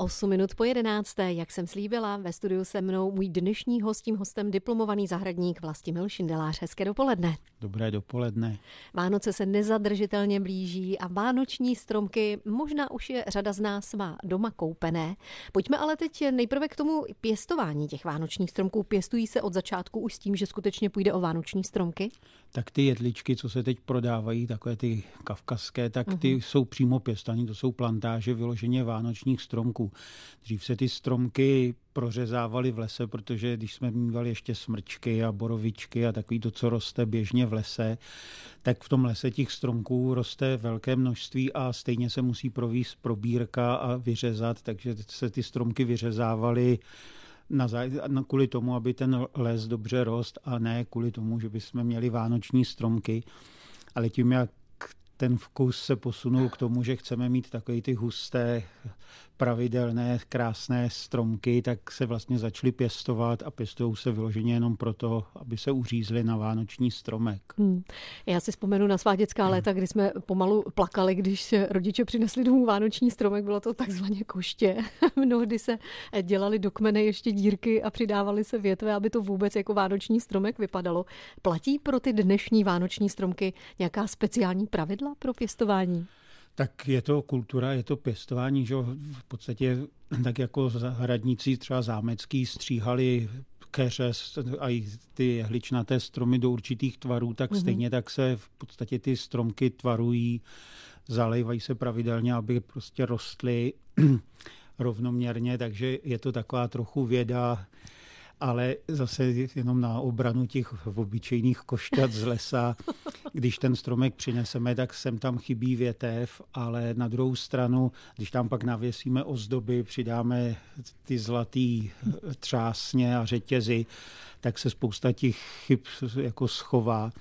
8 minut po 11. Jak jsem slíbila, ve studiu se mnou můj dnešní hostím, hostem diplomovaný zahradník Vlastimil Šindelář. Hezké dopoledne. Dobré dopoledne. Vánoce se nezadržitelně blíží a vánoční stromky možná už je řada z nás má doma koupené. Pojďme ale teď nejprve k tomu pěstování těch vánočních stromků. Pěstují se od začátku už s tím, že skutečně půjde o vánoční stromky? Tak ty jedličky, co se teď prodávají, takové ty kavkazské, tak ty uh-huh. jsou přímo pěstaní, to jsou plantáže vyloženě vánočních stromků. Dřív se ty stromky prořezávaly v lese, protože když jsme mývali ještě smrčky a borovičky a takový to, co roste běžně v lese, tak v tom lese těch stromků roste velké množství a stejně se musí províst probírka a vyřezat, takže se ty stromky vyřezávaly na, na, kvůli tomu, aby ten les dobře rost a ne kvůli tomu, že bychom měli vánoční stromky. Ale tím, jak ten vkus se posunul k tomu, že chceme mít takové ty husté pravidelné, krásné stromky, tak se vlastně začaly pěstovat a pěstují se vyloženě jenom proto, aby se uřízly na vánoční stromek. Hmm. Já si vzpomenu na svá dětská léta, kdy jsme pomalu plakali, když rodiče přinesli domů vánoční stromek, bylo to takzvaně koště. Mnohdy se dělali do kmene ještě dírky a přidávali se větve, aby to vůbec jako vánoční stromek vypadalo. Platí pro ty dnešní vánoční stromky nějaká speciální pravidla pro pěstování? Tak je to kultura, je to pěstování, že v podstatě tak jako zahradníci třeba zámecký stříhali keře a i ty jehličnaté stromy do určitých tvarů, tak mm-hmm. stejně tak se v podstatě ty stromky tvarují, zalejvají se pravidelně, aby prostě rostly rovnoměrně, takže je to taková trochu věda, ale zase jenom na obranu těch obyčejných košťat z lesa. Když ten stromek přineseme, tak sem tam chybí větev, ale na druhou stranu, když tam pak navěsíme ozdoby, přidáme ty zlatý třásně a řetězy, tak se spousta těch chyb jako schová.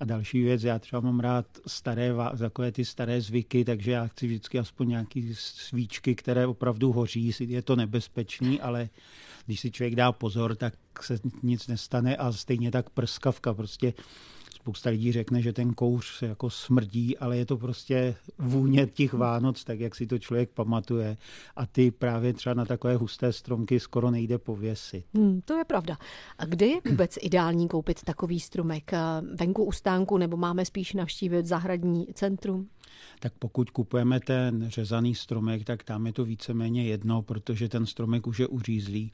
A další věc, já třeba mám rád staré, takové ty staré zvyky, takže já chci vždycky aspoň nějaký svíčky, které opravdu hoří. Je to nebezpečný, ale když si člověk dá pozor, tak se nic nestane a stejně tak prskavka. Prostě spousta lidí řekne, že ten kouř se jako smrdí, ale je to prostě vůně těch Vánoc, tak jak si to člověk pamatuje. A ty právě třeba na takové husté stromky skoro nejde pověsit. Hmm, to je pravda. A kde je vůbec ideální koupit takový stromek? Venku u stánku nebo máme spíš navštívit zahradní centrum? Tak pokud kupujeme ten řezaný stromek, tak tam je to víceméně jedno, protože ten stromek už je uřízlý.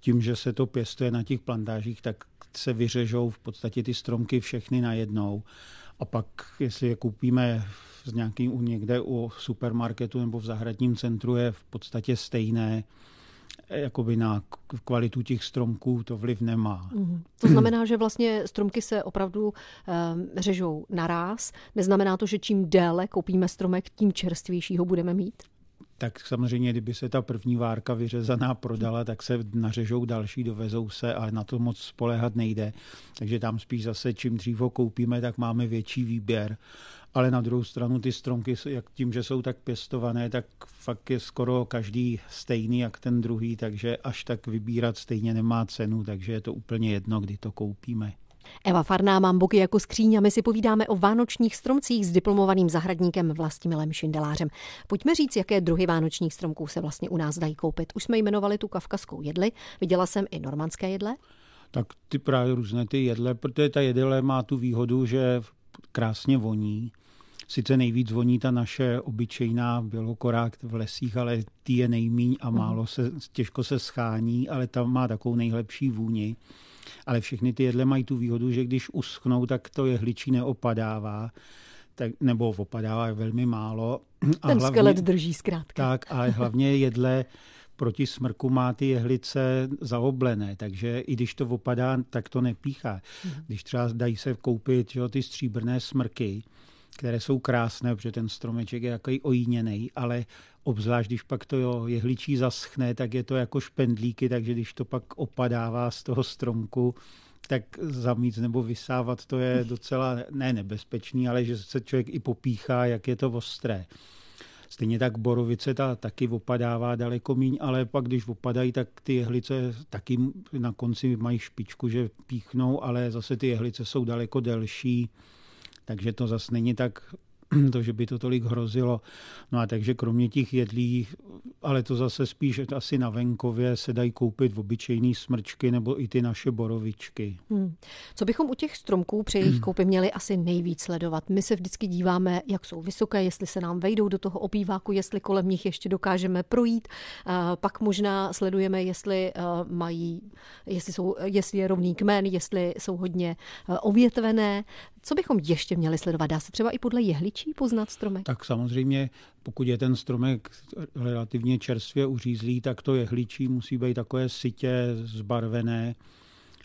Tím, že se to pěstuje na těch plantážích, tak se vyřežou v podstatě ty stromky všechny najednou. A pak, jestli je koupíme z nějakým někde u supermarketu nebo v zahradním centru, je v podstatě stejné jakoby na kvalitu těch stromků to vliv nemá. Mm. To znamená, že vlastně stromky se opravdu um, řežou naraz. Neznamená to, že čím déle koupíme stromek, tím čerstvější ho budeme mít? Tak samozřejmě, kdyby se ta první várka vyřezaná prodala, tak se nařežou další, dovezou se a na to moc spolehat nejde. Takže tam spíš zase, čím dřív ho koupíme, tak máme větší výběr. Ale na druhou stranu ty stromky, jak tím, že jsou tak pěstované, tak fakt je skoro každý stejný jak ten druhý, takže až tak vybírat stejně nemá cenu, takže je to úplně jedno, kdy to koupíme. Eva Farná mám boky jako skříň a my si povídáme o vánočních stromcích s diplomovaným zahradníkem Vlastimilem Šindelářem. Pojďme říct, jaké druhy vánočních stromků se vlastně u nás dají koupit. Už jsme jmenovali tu kavkazskou jedli, viděla jsem i normandské jedle. Tak ty právě různé ty jedle, protože ta jedle má tu výhodu, že krásně voní. Sice nejvíc voní ta naše obyčejná bělokorák v lesích, ale ty je nejmíň a málo se, těžko se schání, ale tam má takovou nejlepší vůni. Ale všechny ty jedle mají tu výhodu, že když uschnou, tak to jehličí neopadává tak, nebo opadává velmi málo. A Ten hlavně, skelet drží zkrátka. Tak a hlavně jedle proti smrku má ty jehlice zaoblené, takže i když to opadá, tak to nepíchá. Mhm. Když třeba dají se koupit že, ty stříbrné smrky, které jsou krásné, protože ten stromeček je takový ojíněný, ale obzvlášť, když pak to jo, jehličí zaschne, tak je to jako špendlíky, takže když to pak opadává z toho stromku, tak zamít nebo vysávat to je docela ne nebezpečný, ale že se člověk i popíchá, jak je to ostré. Stejně tak borovice ta taky opadává daleko míň, ale pak když opadají, tak ty jehlice taky na konci mají špičku, že píchnou, ale zase ty jehlice jsou daleko delší, takže to zase není tak to, že by to tolik hrozilo. No a takže kromě těch jedlí, ale to zase spíš asi na venkově se dají koupit v obyčejný smrčky nebo i ty naše borovičky. Hmm. Co bychom u těch stromků při jejich koupi měli asi nejvíc sledovat? My se vždycky díváme, jak jsou vysoké, jestli se nám vejdou do toho obýváku, jestli kolem nich ještě dokážeme projít. Pak možná sledujeme, jestli mají, jestli, jsou, jestli je rovný kmen, jestli jsou hodně ovětvené. Co bychom ještě měli sledovat? Dá se třeba i podle jehličí poznat stromek? Tak samozřejmě, pokud je ten stromek relativně čerstvě uřízlý, tak to jehličí musí být takové sitě zbarvené.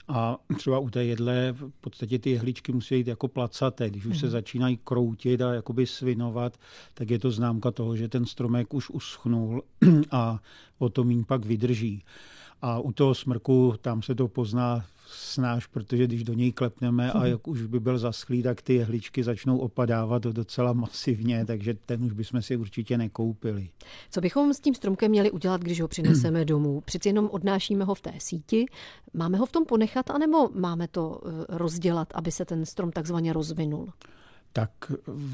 A třeba u té jedle v podstatě ty jehličky musí být jako placaté. Když už se mhm. začínají kroutit a jakoby svinovat, tak je to známka toho, že ten stromek už uschnul a o to míň pak vydrží. A u toho smrku tam se to pozná snáš, protože když do něj klepneme a jak už by byl zaschlý, tak ty jehličky začnou opadávat docela masivně, takže ten už bychom si určitě nekoupili. Co bychom s tím stromkem měli udělat, když ho přineseme domů? Přeci jenom odnášíme ho v té síti. Máme ho v tom ponechat, anebo máme to eh, rozdělat, aby se ten strom takzvaně rozvinul? Tak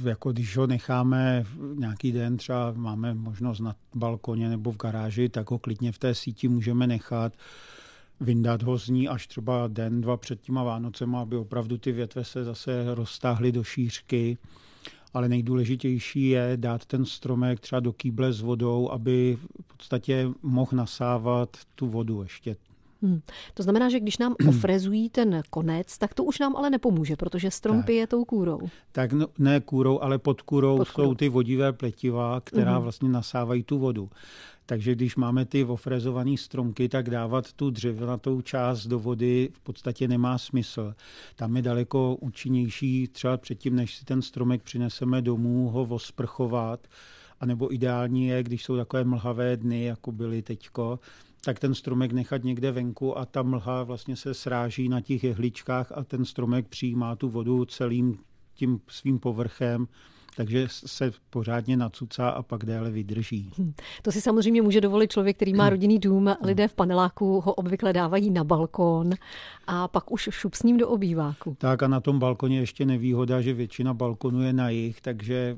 jako když ho necháme nějaký den, třeba máme možnost na balkoně nebo v garáži, tak ho klidně v té síti můžeme nechat vyndat ho z ní až třeba den, dva před těma Vánocema, aby opravdu ty větve se zase roztáhly do šířky. Ale nejdůležitější je dát ten stromek třeba do kýble s vodou, aby v podstatě mohl nasávat tu vodu ještě. Hmm. To znamená, že když nám ofrezují ten konec, tak to už nám ale nepomůže, protože strom tak. pije tou kůrou. Tak no, ne kůrou, ale pod kůrou, pod kůrou jsou ty vodivé pletiva, která hmm. vlastně nasávají tu vodu. Takže když máme ty ofrezované stromky, tak dávat tu dřevnatou část do vody v podstatě nemá smysl. Tam je daleko účinnější třeba předtím, než si ten stromek přineseme domů, ho osprchovat, anebo ideální je, když jsou takové mlhavé dny, jako byly teďko, tak ten stromek nechat někde venku a ta mlha vlastně se sráží na těch jehličkách a ten stromek přijímá tu vodu celým tím svým povrchem takže se pořádně nacucá a pak déle vydrží. Hm. To si samozřejmě může dovolit člověk, který má rodinný dům. Lidé v paneláku ho obvykle dávají na balkón a pak už šup s ním do obýváku. Tak a na tom balkoně ještě nevýhoda, že většina balkonů je na jich, takže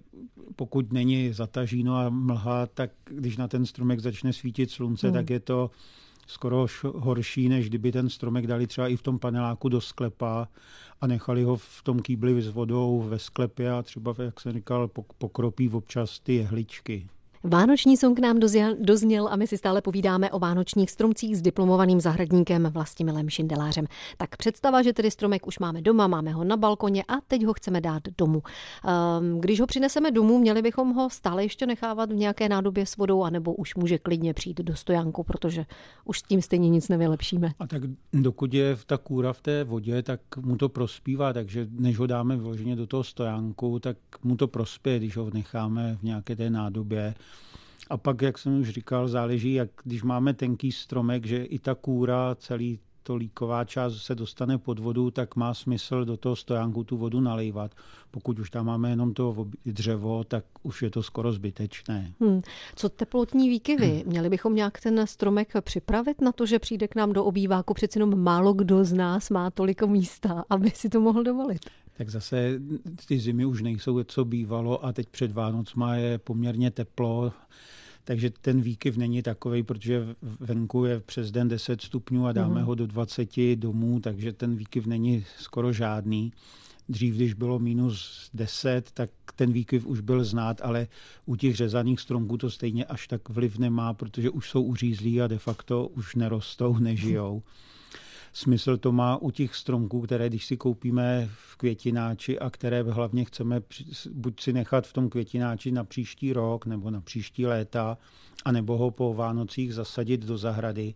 pokud není zatažíno a mlha, tak když na ten stromek začne svítit slunce, hmm. tak je to skoro horší, než kdyby ten stromek dali třeba i v tom paneláku do sklepa a nechali ho v tom kýbli s vodou ve sklepě a třeba, jak jsem říkal, pokropí občas ty jehličky. Vánoční song nám dozněl a my si stále povídáme o vánočních stromcích s diplomovaným zahradníkem Vlastimilem Šindelářem. Tak představa, že tedy stromek už máme doma, máme ho na balkoně a teď ho chceme dát domů. Ehm, když ho přineseme domů, měli bychom ho stále ještě nechávat v nějaké nádobě s vodou, anebo už může klidně přijít do stojanku, protože už s tím stejně nic nevylepšíme. A tak dokud je ta kůra v té vodě, tak mu to prospívá, takže než ho dáme vyloženě do toho stojánku, tak mu to prospěje, když ho necháme v nějaké té nádobě. A pak, jak jsem už říkal, záleží, jak když máme tenký stromek, že i ta kůra, celý to líková část se dostane pod vodu, tak má smysl do toho stojánku tu vodu nalejvat. Pokud už tam máme jenom to dřevo, tak už je to skoro zbytečné. Hmm. Co teplotní výkyvy? Měli bychom nějak ten stromek připravit na to, že přijde k nám do obýváku? Přeci jenom málo kdo z nás má toliko místa, aby si to mohl dovolit tak zase ty zimy už nejsou, co bývalo a teď před Vánocma je poměrně teplo, takže ten výkyv není takový, protože venku je přes den 10 stupňů a dáme mm. ho do 20 domů, takže ten výkyv není skoro žádný. Dřív, když bylo minus 10, tak ten výkyv už byl znát, ale u těch řezaných stromků to stejně až tak vliv nemá, protože už jsou uřízlí a de facto už nerostou, nežijou. Smysl to má u těch stromků, které když si koupíme v květináči a které hlavně chceme buď si nechat v tom květináči na příští rok nebo na příští léta, anebo ho po Vánocích zasadit do zahrady,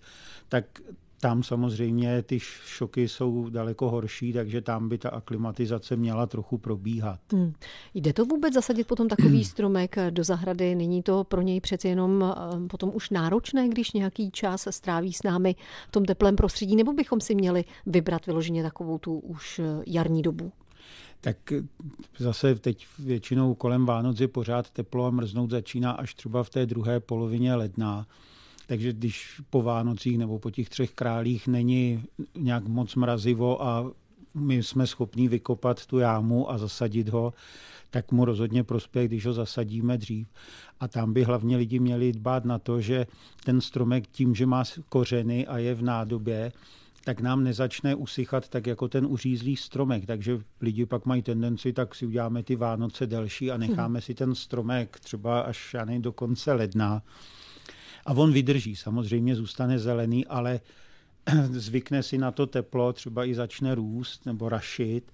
tak tam samozřejmě ty šoky jsou daleko horší, takže tam by ta aklimatizace měla trochu probíhat. Hmm. Jde to vůbec zasadit potom takový stromek do zahrady? Není to pro něj přeci jenom eh, potom už náročné, když nějaký čas stráví s námi v tom teplém prostředí, nebo bychom si měli vybrat vyloženě takovou tu už eh, jarní dobu? tak zase teď většinou kolem Vánoc je pořád teplo a mrznout začíná až třeba v té druhé polovině ledna. Takže když po Vánocích nebo po těch třech králích není nějak moc mrazivo a my jsme schopni vykopat tu jámu a zasadit ho, tak mu rozhodně prospěje, když ho zasadíme dřív. A tam by hlavně lidi měli dbát na to, že ten stromek tím, že má kořeny a je v nádobě, tak nám nezačne usychat tak jako ten uřízlý stromek. Takže lidi pak mají tendenci, tak si uděláme ty Vánoce delší a necháme si ten stromek třeba až já do konce ledna. A on vydrží, samozřejmě zůstane zelený, ale zvykne si na to teplo, třeba i začne růst nebo rašit.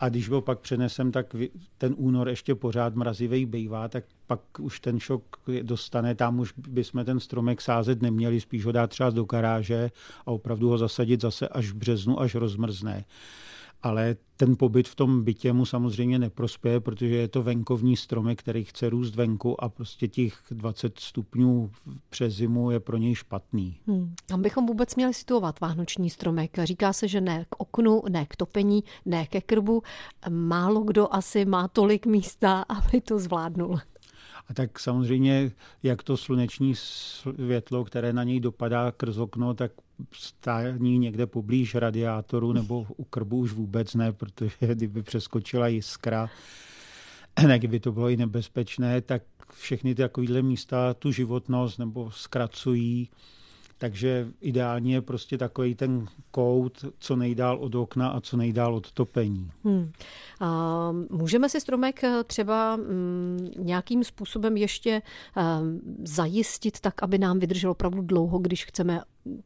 A když ho pak přenesem, tak ten únor ještě pořád mrazivý bývá, tak pak už ten šok dostane, tam už bychom ten stromek sázet neměli, spíš ho dát třeba do garáže a opravdu ho zasadit zase až v březnu, až rozmrzne ale ten pobyt v tom bytě mu samozřejmě neprospěje, protože je to venkovní stromek, který chce růst venku a prostě těch 20 stupňů přes zimu je pro něj špatný. Hmm. Tam bychom vůbec měli situovat vánoční stromek. Říká se, že ne k oknu, ne k topení, ne ke krbu. Málo kdo asi má tolik místa, aby to zvládnul. A tak samozřejmě, jak to sluneční světlo, které na něj dopadá krz okno, tak stání někde poblíž radiátoru nebo u krbu už vůbec ne, protože kdyby přeskočila jiskra, kdyby to bylo i nebezpečné, tak všechny takovéhle místa tu životnost nebo zkracují takže ideálně je prostě takový ten kout, co nejdál od okna a co nejdál od topení. Hmm. A můžeme si stromek eh, třeba mm, nějakým způsobem ještě um, zajistit tak, aby nám vydržel opravdu dlouho, když chceme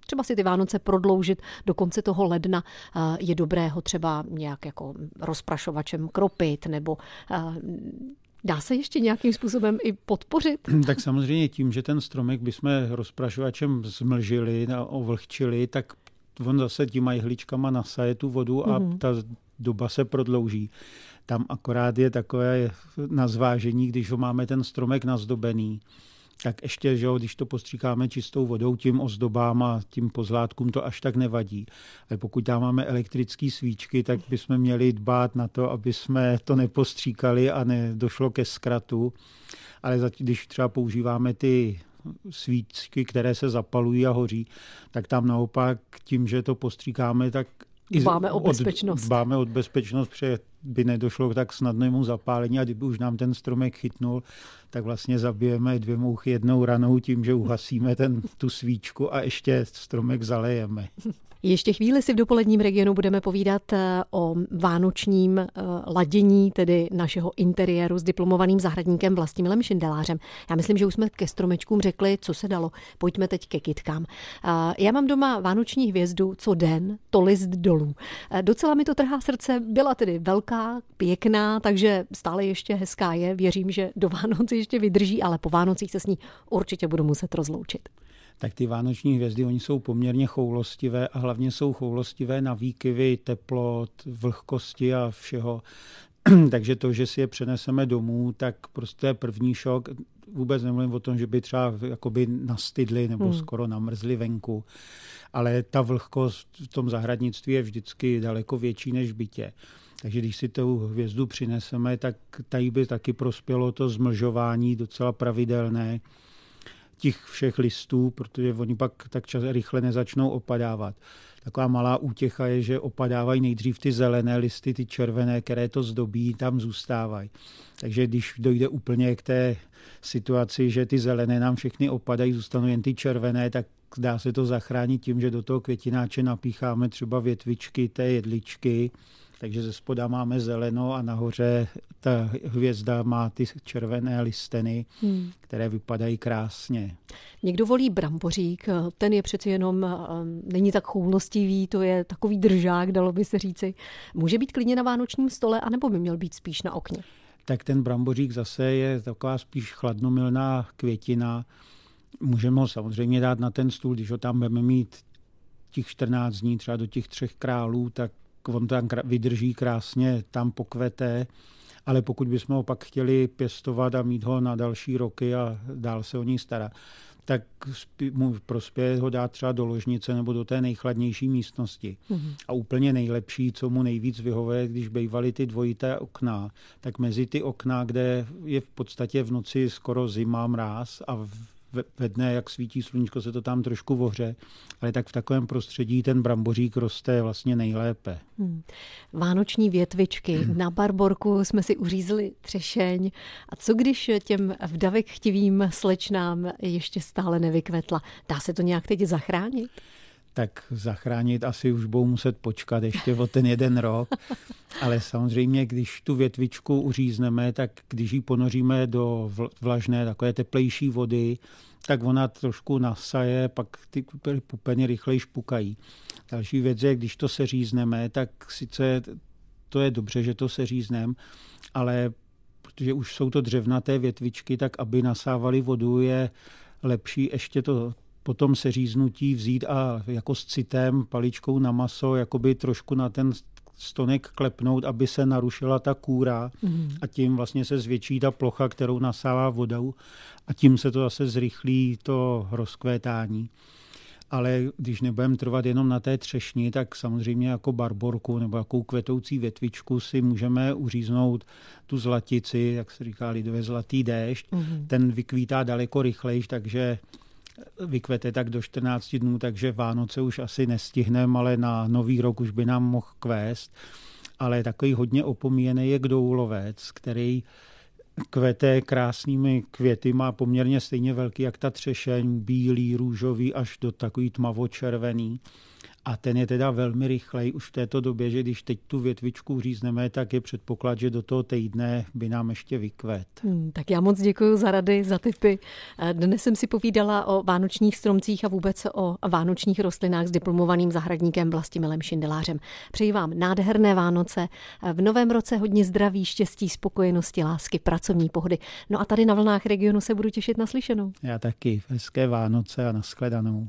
třeba si ty Vánoce prodloužit do konce toho ledna, uh, je dobré ho třeba nějak jako rozprašovačem kropit nebo uh, Dá se ještě nějakým způsobem i podpořit? Tak samozřejmě tím, že ten stromek bychom rozprašovačem zmlžili a ovlhčili, tak on zase těma jehličkama nasaje tu vodu a mm-hmm. ta doba se prodlouží. Tam akorát je takové na zvážení, když ho máme ten stromek nazdobený, tak ještě, že jo, když to postříkáme čistou vodou, tím ozdobám a tím pozlátkům to až tak nevadí. Ale pokud tam máme elektrické svíčky, tak bychom měli dbát na to, aby jsme to nepostříkali a nedošlo ke zkratu. Ale když třeba používáme ty svíčky, které se zapalují a hoří, tak tam naopak tím, že to postříkáme, tak Dbáme o bezpečnost. Dbáme o bezpečnost, protože by nedošlo k tak snadnému zapálení a kdyby už nám ten stromek chytnul, tak vlastně zabijeme dvě mouchy jednou ranou tím, že uhasíme ten, tu svíčku a ještě stromek zalejeme. Ještě chvíli si v dopoledním regionu budeme povídat eh, o vánočním eh, ladění, tedy našeho interiéru s diplomovaným zahradníkem Vlastimilem Šindelářem. Já myslím, že už jsme ke stromečkům řekli, co se dalo. Pojďme teď ke kytkám. Eh, já mám doma vánoční hvězdu, co den, to list dolů. Docela mi to trhá srdce, byla tedy velká, pěkná, takže stále ještě hezká je. Věřím, že do Vánoc ještě vydrží, ale po Vánocích se s ní určitě budu muset rozloučit tak ty vánoční hvězdy, oni jsou poměrně choulostivé a hlavně jsou choulostivé na výkyvy teplot, vlhkosti a všeho. Takže to, že si je přeneseme domů, tak prostě je první šok. Vůbec nemluvím o tom, že by třeba jakoby nastydli nebo hmm. skoro namrzli venku. Ale ta vlhkost v tom zahradnictví je vždycky daleko větší než v bytě. Takže když si tu hvězdu přineseme, tak tady by taky prospělo to zmlžování docela pravidelné těch všech listů, protože oni pak tak čas rychle nezačnou opadávat. Taková malá útěcha je, že opadávají nejdřív ty zelené listy, ty červené, které to zdobí, tam zůstávají. Takže když dojde úplně k té situaci, že ty zelené nám všechny opadají, zůstanou jen ty červené, tak dá se to zachránit tím, že do toho květináče napícháme třeba větvičky té jedličky, takže ze spoda máme zeleno a nahoře ta hvězda má ty červené listeny, hmm. které vypadají krásně. Někdo volí brambořík, ten je přeci jenom, eh, není tak choulostivý, to je takový držák, dalo by se říci. Může být klidně na vánočním stole, anebo by měl být spíš na okně? Tak ten brambořík zase je taková spíš chladnomilná květina. Můžeme ho samozřejmě dát na ten stůl, když ho tam budeme mít těch 14 dní, třeba do těch třech králů, tak on tam vydrží krásně, tam pokvete, ale pokud bychom ho pak chtěli pěstovat a mít ho na další roky a dál se o něj starat, tak mu prospěje ho dát třeba do ložnice nebo do té nejchladnější místnosti. Mm-hmm. A úplně nejlepší, co mu nejvíc vyhovuje, když bývaly ty dvojité okna, tak mezi ty okna, kde je v podstatě v noci skoro zima, mráz a v ve dne, jak svítí sluníčko, se to tam trošku vohře, ale tak v takovém prostředí ten brambořík roste vlastně nejlépe. Hmm. Vánoční větvičky. Na barborku jsme si uřízli třešeň. A co když těm vdavek chtivým slečnám ještě stále nevykvetla? Dá se to nějak teď zachránit? Tak zachránit asi už budou muset počkat ještě o ten jeden rok. Ale samozřejmě, když tu větvičku uřízneme, tak když ji ponoříme do vlažné, takové teplejší vody, tak ona trošku nasaje, pak ty pupeny rychleji špukají. Další věc je, když to seřízneme, tak sice to je dobře, že to seřízneme, ale protože už jsou to dřevnaté větvičky, tak aby nasávaly vodu, je lepší ještě to potom se říznutí vzít a jako s citem, paličkou na maso, jakoby trošku na ten stonek klepnout, aby se narušila ta kůra mm. a tím vlastně se zvětší ta plocha, kterou nasává vodou a tím se to zase zrychlí to rozkvétání. Ale když nebudeme trvat jenom na té třešni, tak samozřejmě jako barborku nebo jakou kvetoucí větvičku si můžeme uříznout tu zlatici, jak se říká lidově zlatý déšť. Mm. Ten vykvítá daleko rychleji, takže vykvete tak do 14 dnů, takže Vánoce už asi nestihneme, ale na nový rok už by nám mohl kvést. Ale takový hodně opomíjený je kdoulovec, který kvete krásnými květy, má poměrně stejně velký jak ta třešeň, bílý, růžový až do takový tmavočervený. A ten je teda velmi rychlej už v této době, že když teď tu větvičku řízneme, tak je předpoklad, že do toho týdne by nám ještě vykvet. Hmm, tak já moc děkuji za rady, za tipy. Dnes jsem si povídala o vánočních stromcích a vůbec o vánočních rostlinách s diplomovaným zahradníkem Vlastimilem Šindelářem. Přeji vám nádherné Vánoce, v novém roce hodně zdraví, štěstí, spokojenosti, lásky, pracovní pohody. No a tady na vlnách regionu se budu těšit na slyšenou. Já taky. Hezké Vánoce a nashledanou.